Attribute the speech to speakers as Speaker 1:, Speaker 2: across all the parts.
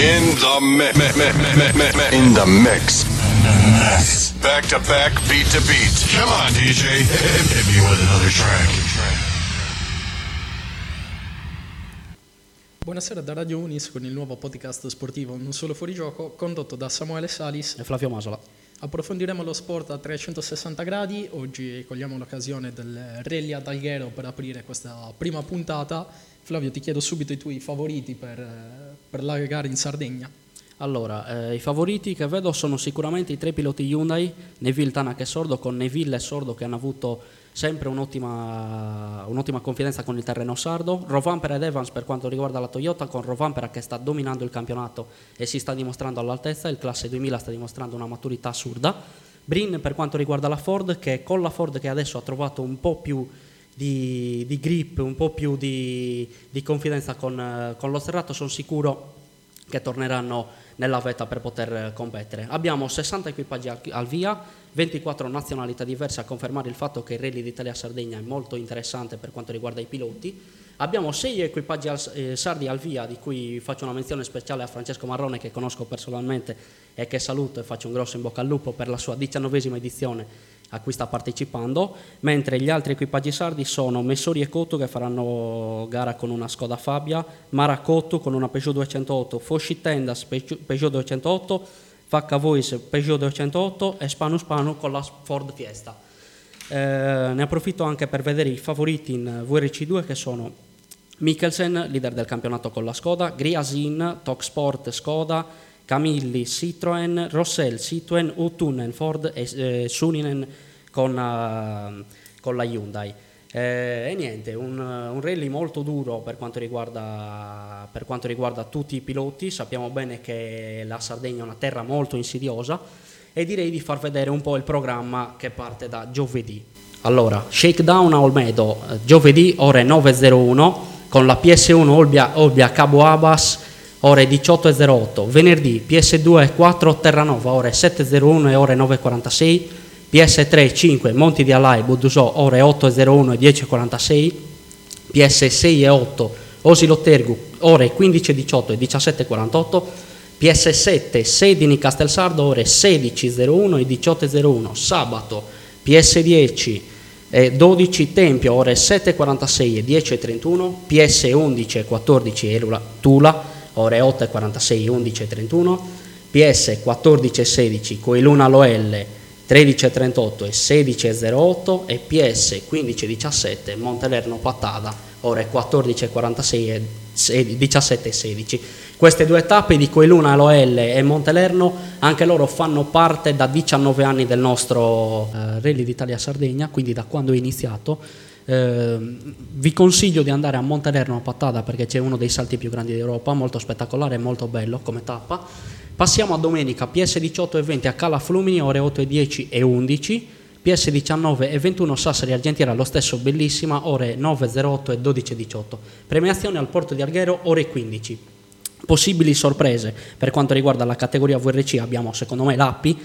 Speaker 1: In the mi- mi- mi- mi- mi- mi- in the mix. Back to back, beat to beat. Come on, DJ. Hit me with another track.
Speaker 2: Buonasera da Radio Unis con il nuovo podcast sportivo Non solo fuorigioco condotto da Samuele Salis.
Speaker 3: E Flavio Masola.
Speaker 2: Approfondiremo lo sport a 360 gradi, oggi cogliamo l'occasione del Rally ad Alghero per aprire questa prima puntata. Flavio ti chiedo subito i tuoi favoriti per, eh, per la gara in Sardegna.
Speaker 3: Allora, eh, i favoriti che vedo sono sicuramente i tre piloti Hyundai, Neville, Tanak e Sordo, con Neville e Sordo che hanno avuto sempre un'ottima, un'ottima confidenza con il terreno sardo, Rovanper ed Evans per quanto riguarda la Toyota, con Rovanper che sta dominando il campionato e si sta dimostrando all'altezza, il classe 2000 sta dimostrando una maturità assurda, Brin per quanto riguarda la Ford, che con la Ford che adesso ha trovato un po' più di, di grip, un po' più di, di confidenza con, con lo serrato, sono sicuro che torneranno nella vetta per poter competere. Abbiamo 60 equipaggi al, al via, 24 nazionalità diverse a confermare il fatto che il Rally d'Italia-Sardegna è molto interessante per quanto riguarda i piloti. Abbiamo 6 equipaggi al, eh, sardi al via, di cui faccio una menzione speciale a Francesco Marrone che conosco personalmente e che saluto e faccio un grosso in bocca al lupo per la sua diciannovesima edizione a cui sta partecipando, mentre gli altri equipaggi sardi sono Messori e Cotto che faranno gara con una Skoda Fabia, Maracotto con una Peugeot 208, Fosci Tendas Peugeot 208, Facca Voice Peugeot 208 e Spanu Spanu con la Ford Fiesta. Eh, ne approfitto anche per vedere i favoriti in VRC2 che sono Mikkelsen, leader del campionato con la Skoda, Griasin, Talksport Skoda, Camilli, Citroen, Rossell, Citroen, Utunen, Ford e eh, Suninen con, uh, con, la Hyundai. Eh, e niente, un, un, rally molto duro per quanto, riguarda, per quanto riguarda tutti i piloti, sappiamo bene che la Sardegna è una terra molto insidiosa e direi di far vedere un po' il programma che parte da giovedì. Allora, shakedown a Olmedo, giovedì ore 9.01 con la PS1 Olbia, Olbia Cabo Abas ore 18.08, venerdì PS2 4 Terranova ore 7.01 e ore 9.46, PS3 5 Monti di Alai Budusò ore 8.01 e 10.46, PS6 e 8 Osilo Tergu ore 15.18 e 17.48, PS7 Sedini Castelsardo ore 16.01 e 18.01, sabato PS10 e 12 Tempio ore 7.46 e 10.31, PS11 e 14 Elula Tula ore 8 e 46, 11 e 31, PS 14 e 16, Coiluna Loelle 13 e 38 e 16 e 08 e PS 15 e 17, Montelerno Pattada ore 14 e 46 e 17 e 16. Queste due tappe di Coiluna Loelle e Montelerno anche loro fanno parte da 19 anni del nostro eh, Rally d'Italia-Sardegna, quindi da quando è iniziato eh, vi consiglio di andare a Montelerno a Pattada perché c'è uno dei salti più grandi d'Europa, molto spettacolare e molto bello come tappa. Passiamo a domenica, PS18 e 20 a Cala Flumini, ore 8 e 10 e 11. PS19 e 21 Sassari Argentina, lo stesso bellissima, ore 9.08 e 12.18. Premiazione al Porto di Alghero, ore 15. Possibili sorprese per quanto riguarda la categoria VRC abbiamo secondo me l'Appi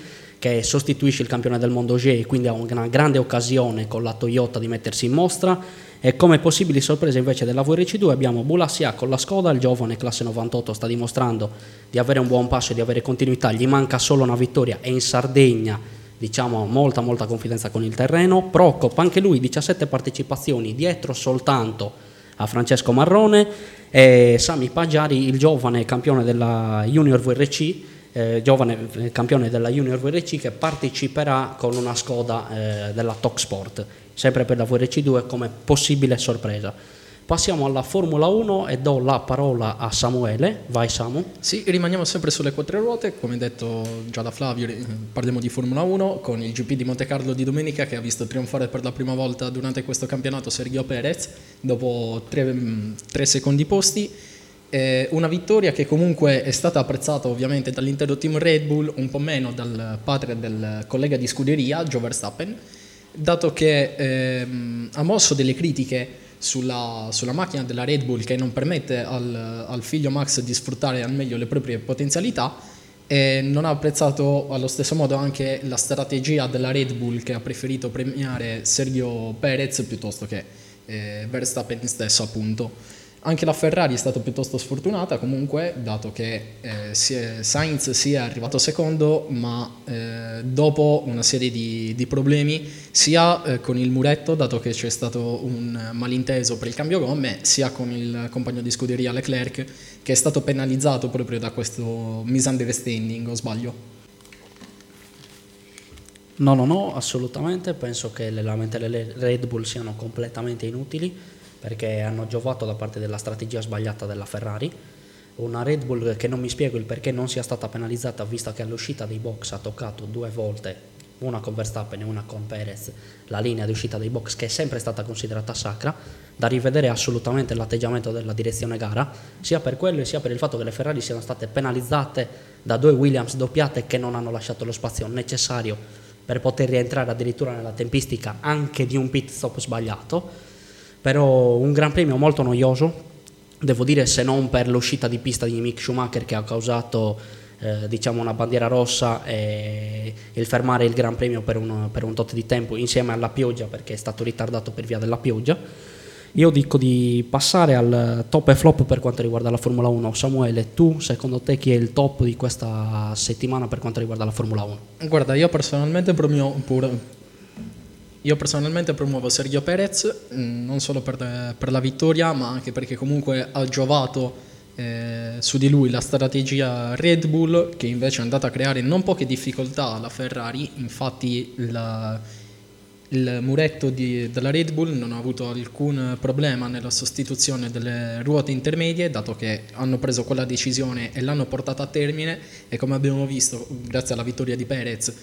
Speaker 3: che sostituisce il campione del mondo G e quindi ha una grande occasione con la Toyota di mettersi in mostra. E come possibili sorprese invece della VRC2 abbiamo Bulassia con la Skoda, il giovane classe 98 sta dimostrando di avere un buon passo e di avere continuità, gli manca solo una vittoria e in Sardegna diciamo molta molta confidenza con il terreno, Procop anche lui 17 partecipazioni dietro soltanto a Francesco Marrone. E Sami Paggiari il giovane campione della Junior VRC eh, giovane eh, campione della Junior VRC che parteciperà con una Skoda eh, della Talksport, sempre per la VRC2 come possibile sorpresa. Passiamo alla Formula 1 e do la parola a Samuele. Vai Samu.
Speaker 2: Sì, rimaniamo sempre sulle quattro ruote, come detto già da Flavio, parliamo di Formula 1 con il GP di Monte Carlo di domenica che ha visto trionfare per la prima volta durante questo campionato Sergio Perez dopo tre, mm, tre secondi posti eh, una vittoria che comunque è stata apprezzata ovviamente dall'intero team Red Bull, un po' meno dal padre del collega di scuderia, Joe Verstappen, dato che ehm, ha mosso delle critiche sulla, sulla, macchina della Red Bull che non permette al, al, figlio Max di sfruttare al meglio le proprie potenzialità e non ha apprezzato allo stesso modo anche la strategia della Red Bull che ha preferito premiare Sergio Perez piuttosto che eh, Verstappen stesso appunto Anche la Ferrari è stata piuttosto sfortunata comunque, dato che eh, Sainz è arrivato secondo, ma eh, dopo una serie di, di problemi, sia eh, con il muretto, dato che c'è stato un malinteso per il cambio gomme, sia con il compagno di scuderia Leclerc, che è stato penalizzato proprio da questo misunderstanding, o sbaglio?
Speaker 3: No, no, no, assolutamente. Penso che le lamentele Red Bull siano completamente inutili perché hanno giovato da parte della strategia sbagliata della Ferrari. Una Red Bull che non mi spiego il perché non sia stata penalizzata, visto che all'uscita dei box ha toccato due volte, una con Verstappen e una con Perez, la linea di uscita dei box che è sempre stata considerata sacra, da rivedere assolutamente l'atteggiamento della direzione gara, sia per quello sia per il fatto che le Ferrari siano state penalizzate da due Williams doppiate che non hanno lasciato lo spazio necessario per poter rientrare addirittura nella tempistica anche di un pit stop sbagliato però un Gran Premio molto noioso, devo dire se non per l'uscita di pista di Mick Schumacher che ha causato eh, diciamo una bandiera rossa e il fermare il Gran Premio per un, per un tot di tempo insieme alla pioggia perché è stato ritardato per via della pioggia. Io dico di passare al top e flop per quanto riguarda la Formula 1. Samuele, tu secondo te chi è il top di questa settimana per quanto riguarda la Formula 1?
Speaker 2: Guarda, io personalmente pure, io personalmente promuovo Sergio Perez, mm, non solo per, per la vittoria, ma anche perché comunque ha giovato eh, su di lui la strategia Red Bull, che invece è andata a creare non poche difficoltà alla Ferrari, infatti la, il muretto di, della Red Bull non ha avuto alcun problema nella sostituzione delle ruote intermedie, dato che hanno preso quella decisione e l'hanno portata a termine. E come abbiamo visto, grazie alla vittoria di Perez,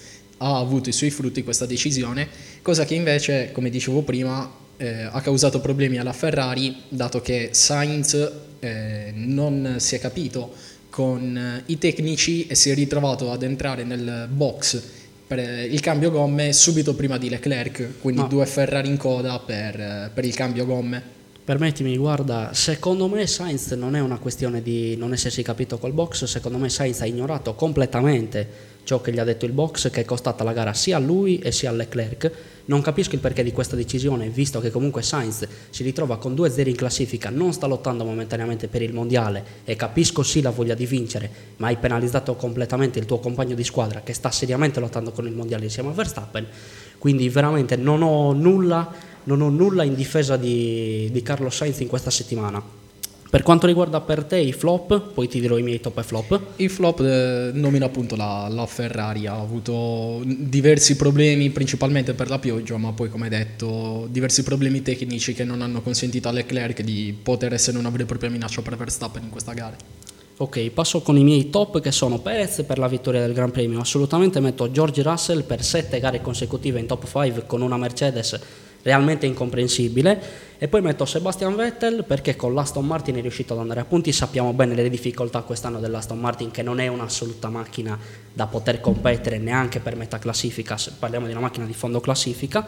Speaker 2: ha avuto i suoi frutti questa decisione, cosa che invece, come dicevo prima, eh, ha causato problemi alla Ferrari, dato che Sainz eh, non si è capito con eh, i tecnici e si è ritrovato ad entrare nel box per il cambio gomme subito prima di Leclerc, quindi no. due Ferrari in coda per, eh, per il cambio gomme.
Speaker 3: Permettimi, guarda, secondo me Sainz non è una questione di non essersi capito col box, secondo me Sainz ha ignorato completamente ciò che gli ha detto il box, che è costata la gara sia a lui e sia a Leclerc. Non capisco il perché di questa decisione, visto che comunque Sainz si ritrova con 2-0 in classifica, non sta lottando momentaneamente per il mondiale e capisco sì la voglia di vincere, ma hai penalizzato completamente il tuo compagno di squadra che sta seriamente lottando con il mondiale insieme a Verstappen. Quindi veramente non ho nulla, non ho nulla in difesa di, di Carlos Sainz in questa settimana per quanto riguarda per te i flop, poi ti dirò i miei top e flop.
Speaker 2: Il flop eh, nomina appunto la, la, Ferrari, ha avuto diversi problemi principalmente per la pioggia, ma poi come detto diversi problemi tecnici che non hanno consentito a Leclerc di poter essere una vera e propria minaccia per Verstappen in questa gara.
Speaker 3: Ok, passo con i miei top che sono Perez per la vittoria del Gran Premio. Assolutamente metto George Russell per sette gare consecutive in top 5 con una Mercedes realmente incomprensibile. E poi metto Sebastian Vettel perché con l'Aston Martin è riuscito ad andare a punti, sappiamo bene le difficoltà quest'anno dell'Aston Martin che non è un'assoluta macchina da poter competere neanche per metà classifica, parliamo di una macchina di fondo classifica.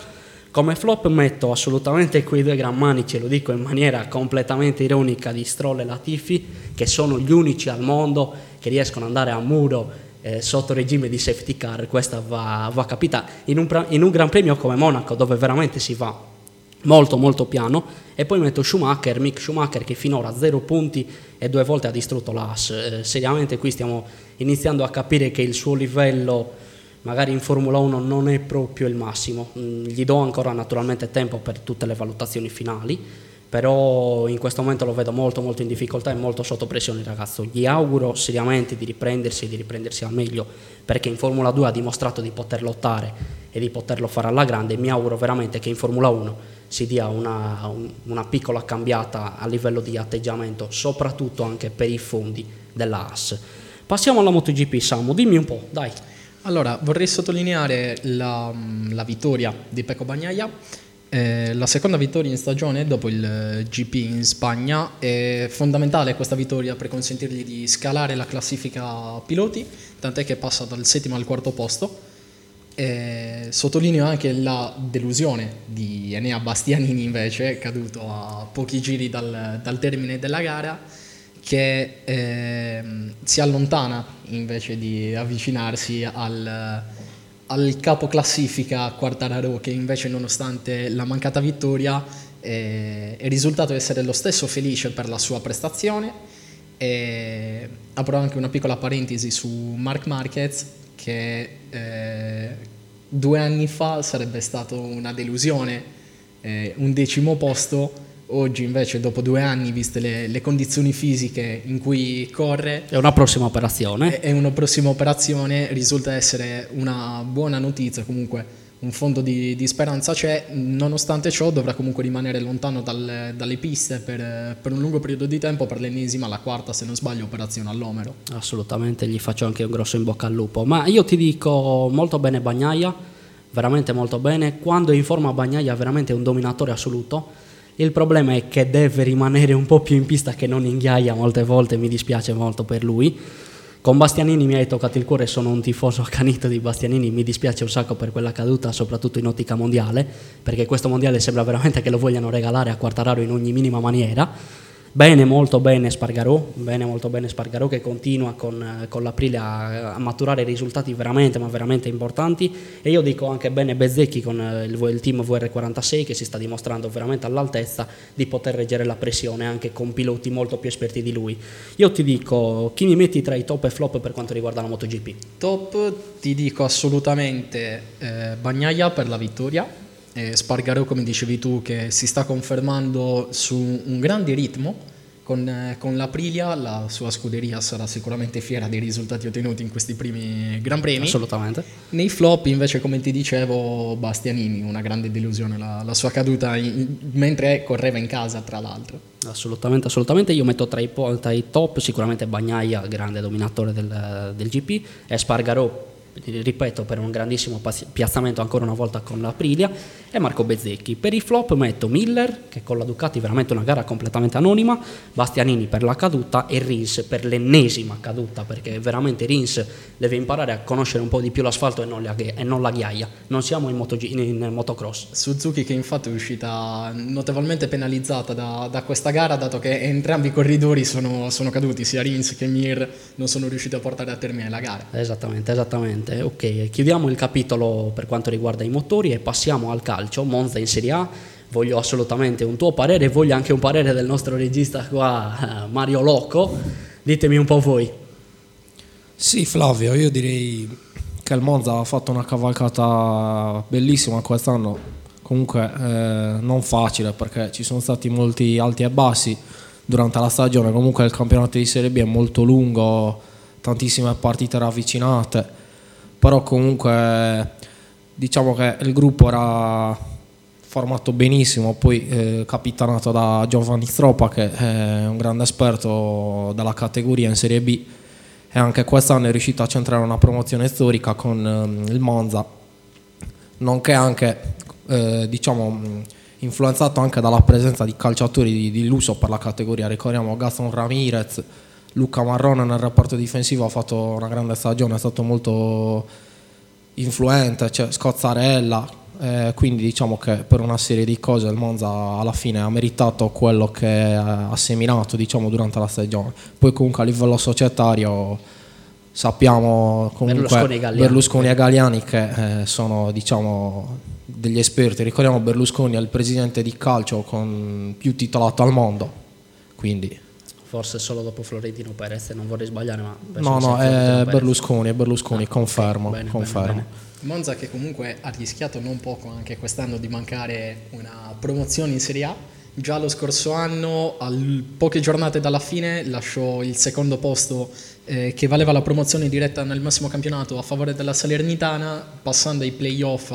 Speaker 3: Come flop metto assolutamente quei due gran manici, lo dico in maniera completamente ironica, di Stroll e Latifi, che sono gli unici al mondo che riescono ad andare a muro eh, sotto regime di safety car, questa va, va capita in un, in un Gran Premio come Monaco dove veramente si va molto molto piano e poi metto Schumacher, Mick Schumacher che finora ha zero punti e due volte ha distrutto l'AS. Eh, seriamente qui stiamo iniziando a capire che il suo livello magari in Formula 1 non è proprio il massimo. Mm, gli do ancora naturalmente tempo per tutte le valutazioni finali però in questo momento lo vedo molto molto in difficoltà e molto sotto pressione il ragazzo. Gli auguro seriamente di riprendersi e di riprendersi al meglio perché in Formula 2 ha dimostrato di poter lottare e di poterlo fare alla grande e mi auguro veramente che in Formula 1 si dia una, una piccola cambiata a livello di atteggiamento, soprattutto anche per i fondi della AS. Passiamo alla MotoGP, Samu, dimmi un po', dai.
Speaker 2: Allora, vorrei sottolineare la, la vittoria di Pecco Bagnaia eh, la seconda vittoria in stagione dopo il eh, GP in Spagna è fondamentale questa vittoria per consentirgli di scalare la classifica piloti, tant'è che passa dal settimo al quarto posto. E sottolineo anche la delusione di Enea Bastianini invece, caduto a pochi giri dal, dal termine della gara, che eh, si allontana invece di avvicinarsi al al capo classifica Quartararo che invece nonostante la mancata vittoria è risultato essere lo stesso felice per la sua prestazione. E apro anche una piccola parentesi su Mark Marquez che eh, due anni fa sarebbe stato una delusione, eh, un decimo posto Oggi invece, dopo due anni, viste le, le, condizioni fisiche in cui corre...
Speaker 3: È una prossima operazione.
Speaker 2: È, è una prossima operazione, risulta essere una buona notizia, comunque un fondo di, di, speranza c'è, nonostante ciò dovrà comunque rimanere lontano dal, dalle piste per, per, un lungo periodo di tempo, per l'ennesima, la quarta se non sbaglio, operazione all'omero.
Speaker 3: Assolutamente, gli faccio anche un grosso in bocca al lupo, ma io ti dico molto bene Bagnaia, veramente molto bene, quando è in forma Bagnaia è veramente un dominatore assoluto il problema è che deve rimanere un po' più in pista che non in ghiaia. Molte volte, mi dispiace molto per lui. Con Bastianini mi hai toccato il cuore, sono un tifoso accanito di Bastianini, mi dispiace un sacco per quella caduta, soprattutto in ottica mondiale, perché questo mondiale sembra veramente che lo vogliano regalare a Quartararo in ogni minima maniera Bene, molto bene Spargarò, bene, molto bene Spargarò che continua con, eh, con l'Aprilia a, a, maturare risultati veramente, ma veramente importanti e io dico anche bene Bezzecchi con eh, il, il, team VR46 che si sta dimostrando veramente all'altezza di poter reggere la pressione anche con piloti molto più esperti di lui. Io ti dico, chi mi metti tra i top e flop per quanto riguarda la MotoGP?
Speaker 2: Top ti dico assolutamente eh, Bagnaia per la vittoria, eh, Spargaro, come dicevi tu, che si sta confermando su un grande ritmo. Con, eh, con l'Aprilia la sua scuderia sarà sicuramente fiera dei risultati ottenuti in questi primi Gran Premi.
Speaker 3: Assolutamente.
Speaker 2: Nei flop invece, come ti dicevo, Bastianini, una grande delusione, la, la sua caduta in, mentre correva in casa, tra l'altro.
Speaker 3: Assolutamente, assolutamente. Io metto tra i, tra i top sicuramente Bagnaia, grande dominatore del, del GP, e Spargaro ripeto per un grandissimo piazzamento ancora una volta con l'Aprilia e Marco Bezzecchi. Per i flop metto Miller che con la Ducati veramente una gara completamente anonima Bastianini per la caduta e Rins per l'ennesima caduta perché veramente Rins deve imparare a conoscere un po' di più l'asfalto e non la, e non la ghiaia. Non siamo in, moto, in, motocross.
Speaker 2: Suzuki che infatti è uscita notevolmente penalizzata da, da questa gara dato che entrambi i corridori sono, sono caduti sia Rins che Mir non sono riusciti a portare a termine la gara.
Speaker 3: Esattamente esattamente Esattamente, ok, chiudiamo il capitolo per quanto riguarda i motori e passiamo al calcio, Monza in Serie A, voglio assolutamente un tuo parere e voglio anche un parere del nostro regista qua, Mario Loco, ditemi un po' voi.
Speaker 4: Sì Flavio, io direi che il Monza ha fatto una cavalcata bellissima quest'anno, comunque eh, non facile perché ci sono stati molti alti e bassi durante la stagione, comunque il campionato di Serie B è molto lungo, tantissime partite ravvicinate però comunque diciamo che il gruppo era formato benissimo, poi eh, capitanato da Giovanni Stroppa che è un grande esperto della categoria in Serie B e anche quest'anno è riuscito a centrare una promozione storica con eh, il Monza, nonché anche eh, diciamo, influenzato anche dalla presenza di calciatori di, di lusso per la categoria, ricordiamo Gaston Ramirez, Luca Marrone nel reparto difensivo ha fatto una grande stagione, è stato molto influente, cioè Scozzarella, eh, quindi diciamo che per una serie di cose il Monza alla fine ha meritato quello che ha seminato diciamo, durante la stagione. Poi comunque a livello societario sappiamo comunque Berlusconi e Galliani, Berlusconi e Galliani che eh, sono diciamo, degli esperti. Ricordiamo Berlusconi è il presidente di calcio con più titolato al mondo, quindi
Speaker 3: forse solo dopo Florentino Perez, non vorrei sbagliare, ma
Speaker 4: no, no, è Berlusconi, è Berlusconi, ah, confermo, okay, bene, confermo. Bene, bene.
Speaker 2: Monza che comunque ha rischiato non poco anche quest'anno di mancare una promozione in Serie A. Già lo scorso anno, a poche giornate dalla fine, lasciò il secondo posto eh, che valeva la promozione diretta nel massimo campionato a favore della Salernitana, passando ai playoff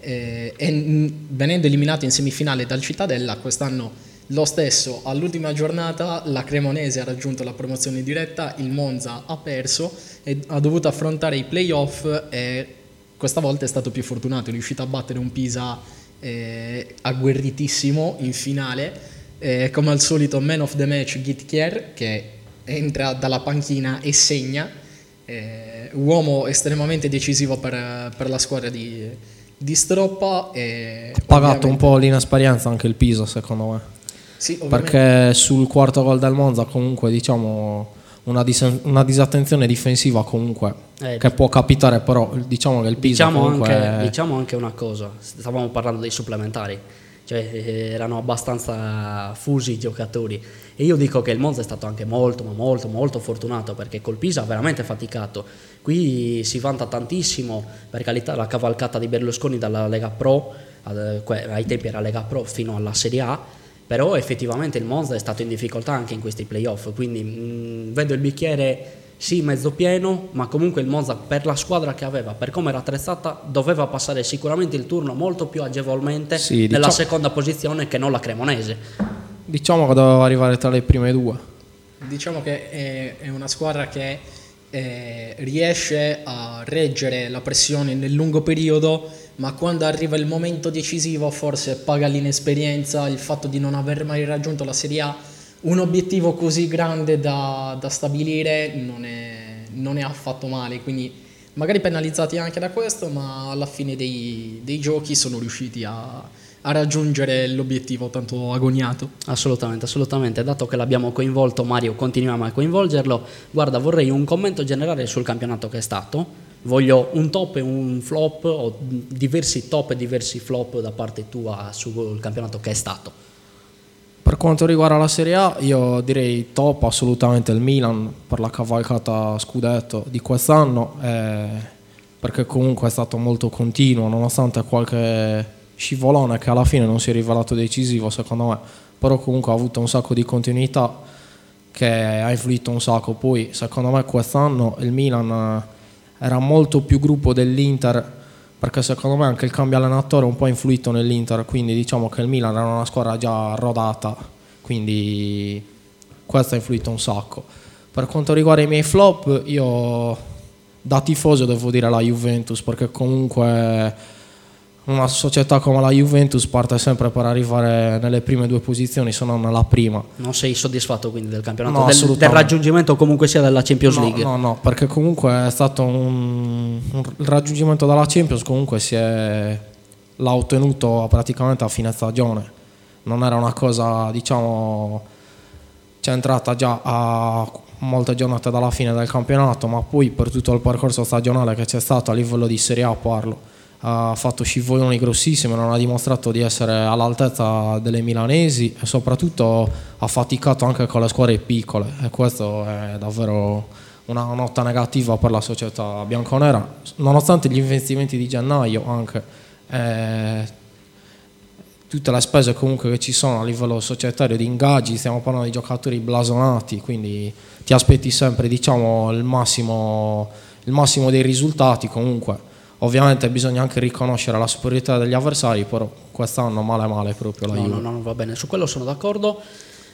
Speaker 2: eh, e venendo eliminato in semifinale dal Cittadella. Quest'anno lo stesso, all'ultima giornata la Cremonese ha raggiunto la promozione diretta, il Monza ha perso e ha dovuto affrontare i playoff e questa volta è stato più fortunato, è riuscito a battere un Pisa eh, agguerritissimo in finale, eh, come al solito man of the match Gitkier che entra dalla panchina e segna, eh, uomo estremamente decisivo per, per la squadra di, di Stroppa.
Speaker 4: ha pagato un po' l'inesperienza anche il Pisa secondo me. Sì, perché sul quarto gol del Monza comunque diciamo una, dis- una disattenzione difensiva comunque eh, che può capitare però diciamo che il Pisa
Speaker 3: diciamo
Speaker 4: comunque
Speaker 3: anche, diciamo anche una cosa stavamo parlando dei supplementari cioè eh, erano abbastanza fusi i giocatori. E io dico che il Monza è stato anche molto ma molto molto fortunato perché col Pisa ha veramente faticato. Qui si vanta tantissimo per carità la cavalcata di Berlusconi dalla Lega Pro ai tempi era Lega Pro fino alla Serie A però effettivamente il Monza è stato in difficoltà anche in questi playoff quindi mh, mm, vedo il bicchiere sì mezzo pieno, ma comunque il Monza per la squadra che aveva, per come era attrezzata, doveva passare sicuramente il turno molto più agevolmente sì, diciamo, nella seconda posizione che non la Cremonese.
Speaker 4: Diciamo che doveva arrivare tra le prime due.
Speaker 2: Diciamo che è, è una squadra che eh, riesce a reggere la pressione nel lungo periodo, ma quando arriva il momento decisivo forse paga l'inesperienza, il fatto di non aver mai raggiunto la Serie A un obiettivo così grande da, da stabilire non è, non è, affatto male, quindi magari penalizzati anche da questo, ma alla fine dei, dei giochi sono riusciti a, a raggiungere l'obiettivo tanto agoniato.
Speaker 3: Assolutamente, assolutamente. Dato che l'abbiamo coinvolto, Mario, continuiamo a coinvolgerlo. Guarda, vorrei un commento generale sul campionato che è stato. Voglio un top e un flop, o diversi top e diversi flop da parte tua sul campionato che è stato.
Speaker 4: Per quanto riguarda la Serie A, io direi top assolutamente il Milan per la cavalcata scudetto di quest'anno, eh, perché comunque è stato molto continuo, nonostante qualche scivolone che alla fine non si è rivelato decisivo secondo me, però comunque ha avuto un sacco di continuità che ha influito un sacco. Poi secondo me quest'anno il Milan era molto più gruppo dell'Inter perché secondo me anche il cambio allenatore un po' influito nell'Inter, quindi diciamo che il Milan era una squadra già rodata, quindi questo ha influito un sacco. Per quanto riguarda i miei flop, io da tifoso devo dire la Juventus, perché comunque una società come la Juventus parte sempre per arrivare nelle prime due posizioni, se non nella prima.
Speaker 3: Non sei soddisfatto quindi del campionato, no, del, del, raggiungimento comunque sia della Champions
Speaker 4: no,
Speaker 3: League?
Speaker 4: No, no, perché comunque è stato un, un il raggiungimento della Champions, comunque si è, l'ha ottenuto praticamente a fine stagione, non era una cosa diciamo centrata già a molte giornate dalla fine del campionato, ma poi per tutto il percorso stagionale che c'è stato a livello di Serie A parlo ha fatto scivoloni grossissimi, non ha dimostrato di essere all'altezza delle milanesi e soprattutto ha faticato anche con le squadre piccole e questo è davvero una nota negativa per la società bianconera, nonostante gli investimenti di gennaio anche. Eh, tutte le spese comunque che ci sono a livello societario di ingaggi, stiamo parlando di giocatori blasonati, quindi ti aspetti sempre diciamo, il, massimo, il massimo dei risultati comunque Ovviamente bisogna anche riconoscere la superiorità degli avversari, però quest'anno male male proprio la
Speaker 3: no,
Speaker 4: Juve.
Speaker 3: No, no, no, va bene, su quello sono d'accordo.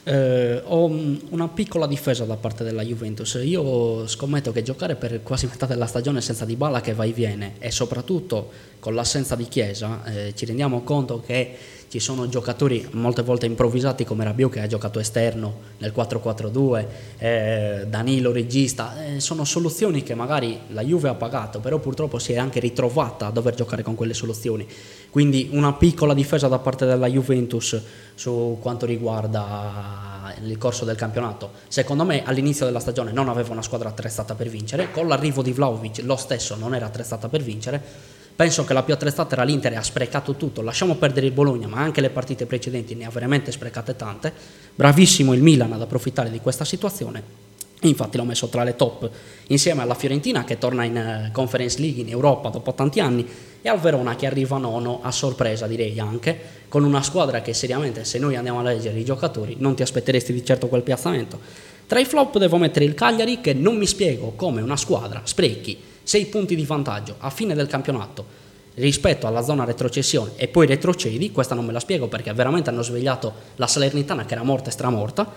Speaker 3: Eh, ho una piccola difesa da parte della Juventus. Io scommetto che giocare per quasi metà della stagione senza Dybala che va e viene e soprattutto con l'assenza di Chiesa, eh, ci rendiamo conto che ci sono giocatori molte volte improvvisati come Rabiot che ha giocato esterno nel 4-4-2, eh, Danilo regista, eh, sono soluzioni che magari la Juve ha pagato, però purtroppo si è anche ritrovata a dover giocare con quelle soluzioni. Quindi una piccola difesa da parte della Juventus su quanto riguarda il corso del campionato. Secondo me all'inizio della stagione non aveva una squadra attrezzata per vincere, con l'arrivo di Vlaovic lo stesso non era attrezzata per vincere Penso che la più attrezzata era l'Inter e ha sprecato tutto. Lasciamo perdere il Bologna, ma anche le partite precedenti ne ha veramente sprecate tante. Bravissimo il Milan ad approfittare di questa situazione. Infatti l'ho messo tra le top insieme alla Fiorentina che torna in eh, Conference League in Europa dopo tanti anni e al Verona che arriva nono a sorpresa direi anche con una squadra che seriamente se noi andiamo a leggere i giocatori non ti aspetteresti di certo quel piazzamento. Tra i flop devo mettere il Cagliari che non mi spiego come una squadra sprechi 6 punti di vantaggio a fine del campionato rispetto alla zona retrocessione e poi retrocedi, questa non me la spiego perché veramente hanno svegliato la Salernitana che era morta e stramorta,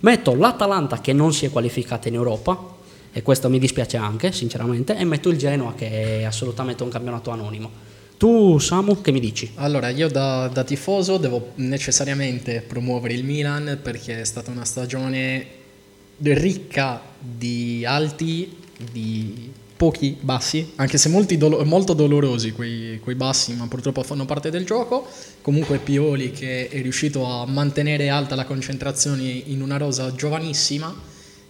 Speaker 3: metto l'Atalanta che non si è qualificata in Europa e questo mi dispiace anche sinceramente e metto il Genoa che è assolutamente un campionato anonimo. Tu Samu che mi dici?
Speaker 2: Allora io da, da tifoso devo necessariamente promuovere il Milan perché è stata una stagione ricca di alti, di pochi bassi, anche se dolo- molto dolorosi quei, quei, bassi, ma purtroppo fanno parte del gioco. Comunque Pioli che è riuscito a mantenere alta la concentrazione in una rosa giovanissima.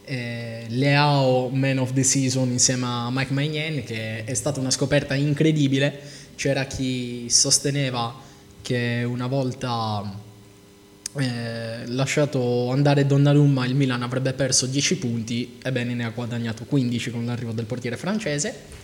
Speaker 2: Eh, Leao Man of the Season insieme a Mike Maignan che è stata una scoperta incredibile. C'era chi sosteneva che una volta eh, lasciato andare Donnarumma il Milan avrebbe perso 10 punti, ebbene ne ha guadagnato 15 con l'arrivo del portiere francese.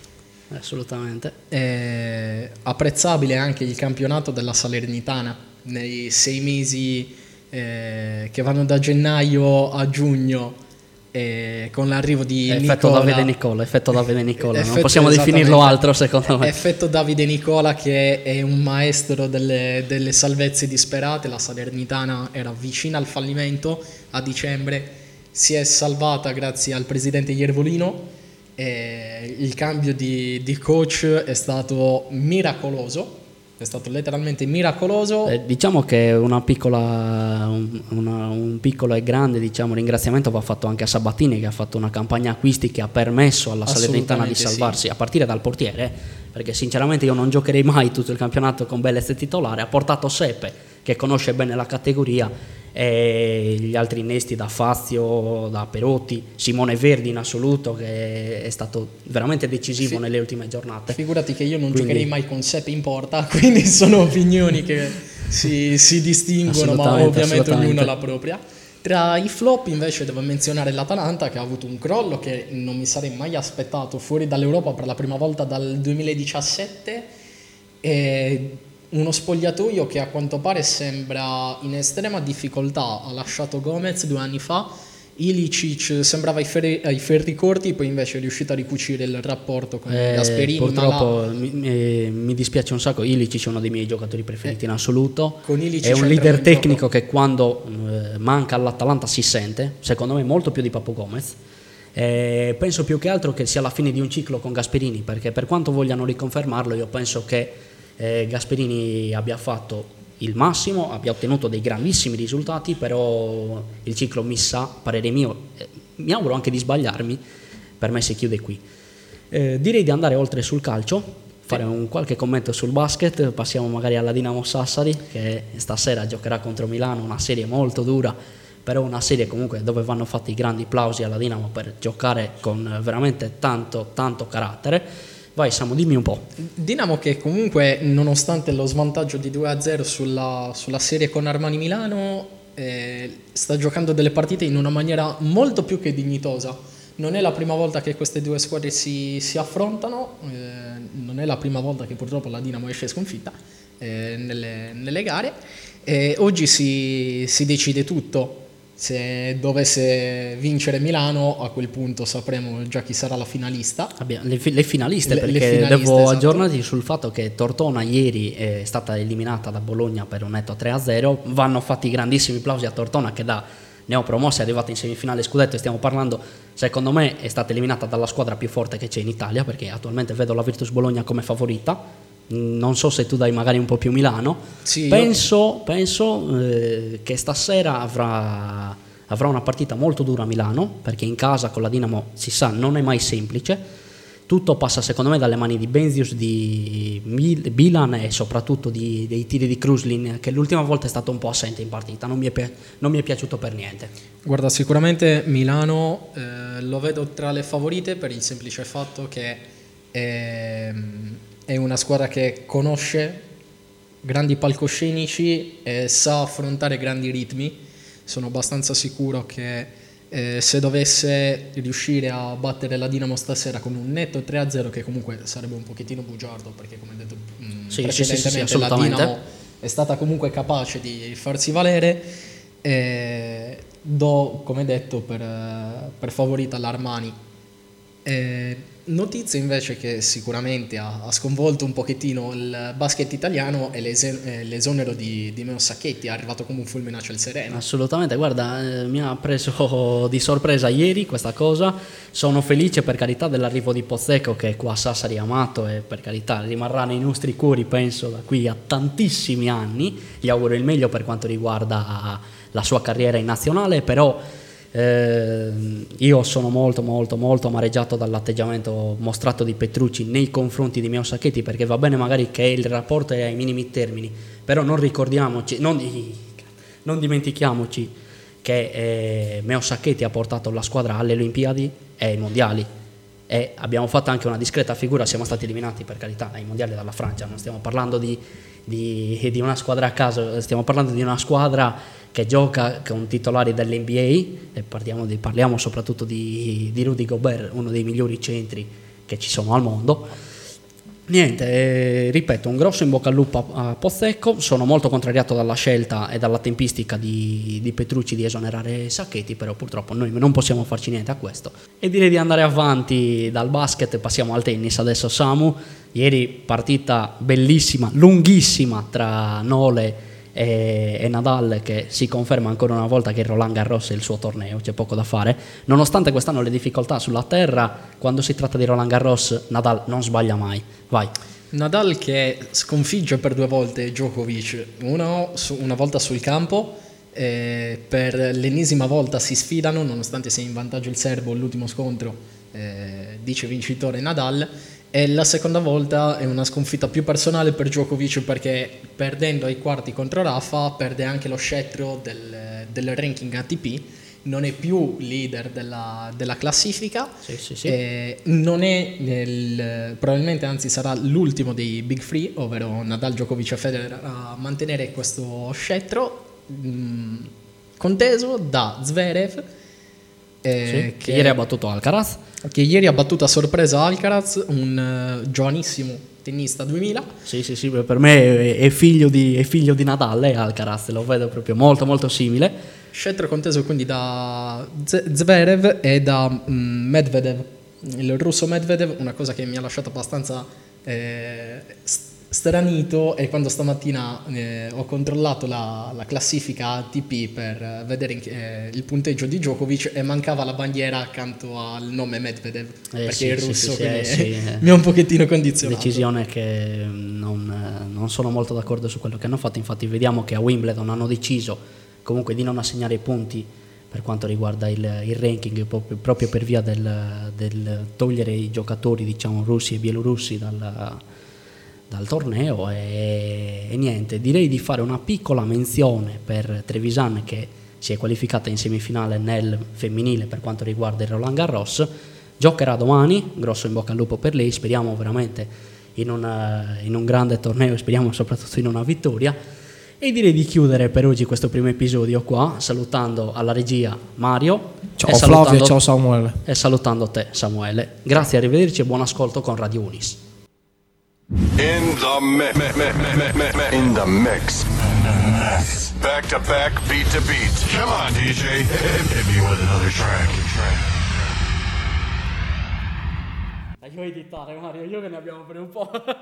Speaker 3: Assolutamente.
Speaker 2: Eh, apprezzabile anche il campionato della Salernitana nei sei mesi eh, che vanno da gennaio a giugno eh, con l'arrivo di
Speaker 3: effetto
Speaker 2: Nicola,
Speaker 3: Davide Nicola, effetto Davide Nicola,
Speaker 2: effetto
Speaker 3: non possiamo definirlo altro secondo me.
Speaker 2: Effetto Davide Nicola che è un maestro delle, delle salvezze disperate, la Salernitana era vicina al fallimento a dicembre, si è salvata grazie al presidente Iervolino, il cambio di, di coach è stato miracoloso è stato letteralmente miracoloso.
Speaker 3: Eh, diciamo che una piccola, un, una, un, piccolo e grande diciamo, ringraziamento va fatto anche a Sabatini che ha fatto una campagna acquisti che ha permesso alla Salernitana di salvarsi sì. a partire dal portiere, perché sinceramente io non giocherei mai tutto il campionato con Bellez titolare, ha portato Seppe che conosce bene la categoria e gli altri innesti da Fazio, da Perotti, Simone Verdi in assoluto che è stato veramente decisivo sì. nelle ultime giornate.
Speaker 2: Figurati che io non quindi... giocherei mai con Sepp in porta, quindi sono opinioni che si, si distinguono, ma ovviamente ognuno ha la propria. Tra i flop invece devo menzionare l'Atalanta che ha avuto un crollo che non mi sarei mai aspettato fuori dall'Europa per la prima volta dal 2017 e uno spogliatoio che a quanto pare sembra in estrema difficoltà. Ha lasciato Gomez due anni fa. Ilicic sembrava ai ferri, ai ferri corti, poi invece è riuscito a ricucire il rapporto con eh, Gasperini.
Speaker 3: Purtroppo la... mi, mi, dispiace un sacco. Ilicic è uno dei miei giocatori preferiti eh, in assoluto. è un leader tecnico che quando eh, manca all'Atalanta si sente, secondo me molto più di Papo Gomez. Eh, penso più che altro che sia la fine di un ciclo con Gasperini, perché per quanto vogliano riconfermarlo, io penso che eh, Gasperini abbia fatto il massimo, abbia ottenuto dei grandissimi risultati, però il ciclo mi sa, parere mio, eh, mi auguro anche di sbagliarmi, per me si chiude qui. Eh, direi di andare oltre sul calcio, fare un qualche commento sul basket, passiamo magari alla Dinamo Sassari che stasera giocherà contro Milano, una serie molto dura, però una serie comunque dove vanno fatti grandi applausi alla Dinamo per giocare con veramente tanto tanto carattere. Vai Samu, dimmi un po'.
Speaker 2: Dinamo che comunque, nonostante lo svantaggio di 2-0 sulla, sulla serie con Armani Milano, eh, sta giocando delle partite in una maniera molto più che dignitosa. Non è la prima volta che queste due squadre si, si affrontano, eh, non è la prima volta che purtroppo la Dinamo esce sconfitta eh, nelle, nelle, gare. oggi si, si decide tutto se dovesse vincere Milano, a quel punto sapremo già chi sarà la finalista.
Speaker 3: Abbiamo le, le finaliste, le, perché le finaliste, devo esatto. aggiornarti sul fatto che Tortona ieri è stata eliminata da Bologna per un netto 3-0. Vanno fatti grandissimi applausi a Tortona che da neopromossa è arrivata in semifinale scudetto e stiamo parlando, secondo me è stata eliminata dalla squadra più forte che c'è in Italia, perché attualmente vedo la Virtus Bologna come favorita non so se tu dai magari un po' più Milano, sì, penso, io... penso eh, che stasera avrà, avrà, una partita molto dura a Milano, perché in casa con la Dinamo si sa non è mai semplice, tutto passa secondo me dalle mani di Benzius, di Milan e soprattutto di, dei tiri di Kruslin, che l'ultima volta è stato un po' assente in partita, non mi è, non mi è piaciuto per niente.
Speaker 2: Guarda, sicuramente Milano eh, lo vedo tra le favorite per il semplice fatto che... Eh, è una squadra che conosce grandi palcoscenici e sa affrontare grandi ritmi. Sono abbastanza sicuro che eh, se dovesse riuscire a battere la Dinamo stasera con un netto 3-0, che comunque sarebbe un pochettino bugiardo, perché come detto mh, mm, sì, precedentemente sì, sì, la Dinamo è stata comunque capace di farsi valere, eh, do come detto per, per favorita l'Armani. Eh, Notizia invece che sicuramente ha, ha, sconvolto un pochettino il basket italiano è l'ese, l'esonero di, di Meo Sacchetti, è arrivato come un fulmine a ciel sereno.
Speaker 3: Assolutamente, guarda, eh, mi ha preso di sorpresa ieri questa cosa, sono felice per carità dell'arrivo di Pozzecco che è qua a Sassari amato e per carità rimarrà nei nostri cuori penso da qui a tantissimi anni, gli auguro il meglio per quanto riguarda la sua carriera in nazionale, però eh, io sono molto molto molto amareggiato dall'atteggiamento mostrato di Petrucci nei confronti di Meo Sacchetti perché va bene magari che il rapporto è ai minimi termini, però non ricordiamoci, non, non dimentichiamoci che eh, Meo Sacchetti ha portato la squadra alle Olimpiadi e ai Mondiali. E abbiamo fatto anche una discreta figura, siamo stati eliminati per carità ai mondiali dalla Francia, non stiamo parlando di, di, di una squadra a caso, stiamo parlando di una squadra che gioca con titolari dell'NBA e parliamo, di, parliamo soprattutto di, di Rudy Gobert, uno dei migliori centri che ci sono al mondo. Niente, eh, ripeto, un grosso in bocca al lupo a, a Pozzecco, sono molto contrariato dalla scelta e dalla tempistica di, di, Petrucci di esonerare Sacchetti, però purtroppo noi non possiamo farci niente a questo. E direi di andare avanti dal basket, passiamo al tennis. Adesso Samu, ieri partita bellissima, lunghissima tra Nole e, e, Nadal che si conferma ancora una volta che Roland Garros è il suo torneo, c'è poco da fare. Nonostante quest'anno le difficoltà sulla terra, quando si tratta di Roland Garros Nadal non sbaglia mai. Vai.
Speaker 2: Nadal che sconfigge per due volte Djokovic, uno una volta sul campo, eh, per l'ennesima volta si sfidano nonostante sia in vantaggio il serbo l'ultimo scontro, eh, dice vincitore Nadal e la seconda volta è una sconfitta più personale per Djokovic perché perdendo ai quarti contro Rafa perde anche lo scettro del, del ranking ATP, non è più leader della, della classifica,
Speaker 3: sì, sì, sì.
Speaker 2: non è nel, probabilmente anzi sarà l'ultimo dei Big Free, ovvero Nadal, Djokovic e Federer a mantenere questo scettro mh, mm, conteso da Zverev
Speaker 3: eh, che ieri ha battuto Alcaraz
Speaker 2: che ieri ha battuto a sorpresa Alcaraz, un uh, giovanissimo tennista 2000.
Speaker 3: Sì, sì, sì, per me è, figlio di, è figlio di Nadal, Alcaraz, lo vedo proprio molto, molto simile.
Speaker 2: Scettro conteso quindi da Zverev e da mm, Medvedev, il russo Medvedev, una cosa che mi ha lasciato abbastanza eh, stranito è quando stamattina eh, ho controllato la, la, classifica ATP per vedere eh, il punteggio di Djokovic e mancava la bandiera accanto al nome Medvedev eh perché sì, è russo sì, sì, sì, mi ha un pochettino condizionato.
Speaker 3: Decisione che non, non, sono molto d'accordo su quello che hanno fatto infatti vediamo che a Wimbledon hanno deciso comunque di non assegnare i punti per quanto riguarda il, il ranking proprio, per via del, del, togliere i giocatori diciamo russi e bielorussi dal dal torneo e, e, niente, direi di fare una piccola menzione per Trevisan che si è qualificata in semifinale nel femminile per quanto riguarda il Roland Garros, giocherà domani, grosso in bocca al lupo per lei, speriamo veramente in, una, in un grande torneo, speriamo soprattutto in una vittoria e direi di chiudere per oggi questo primo episodio qua, salutando alla regia Mario.
Speaker 4: Ciao Flavio, ciao Samuele.
Speaker 3: E salutando te Samuele. Grazie, arrivederci e buon ascolto con Radio Unis.
Speaker 1: In the mix. In the mix. Back to back, beat to beat. Come on, DJ. Hit me with another track.
Speaker 3: Mario, io che ne abbiamo per un po'.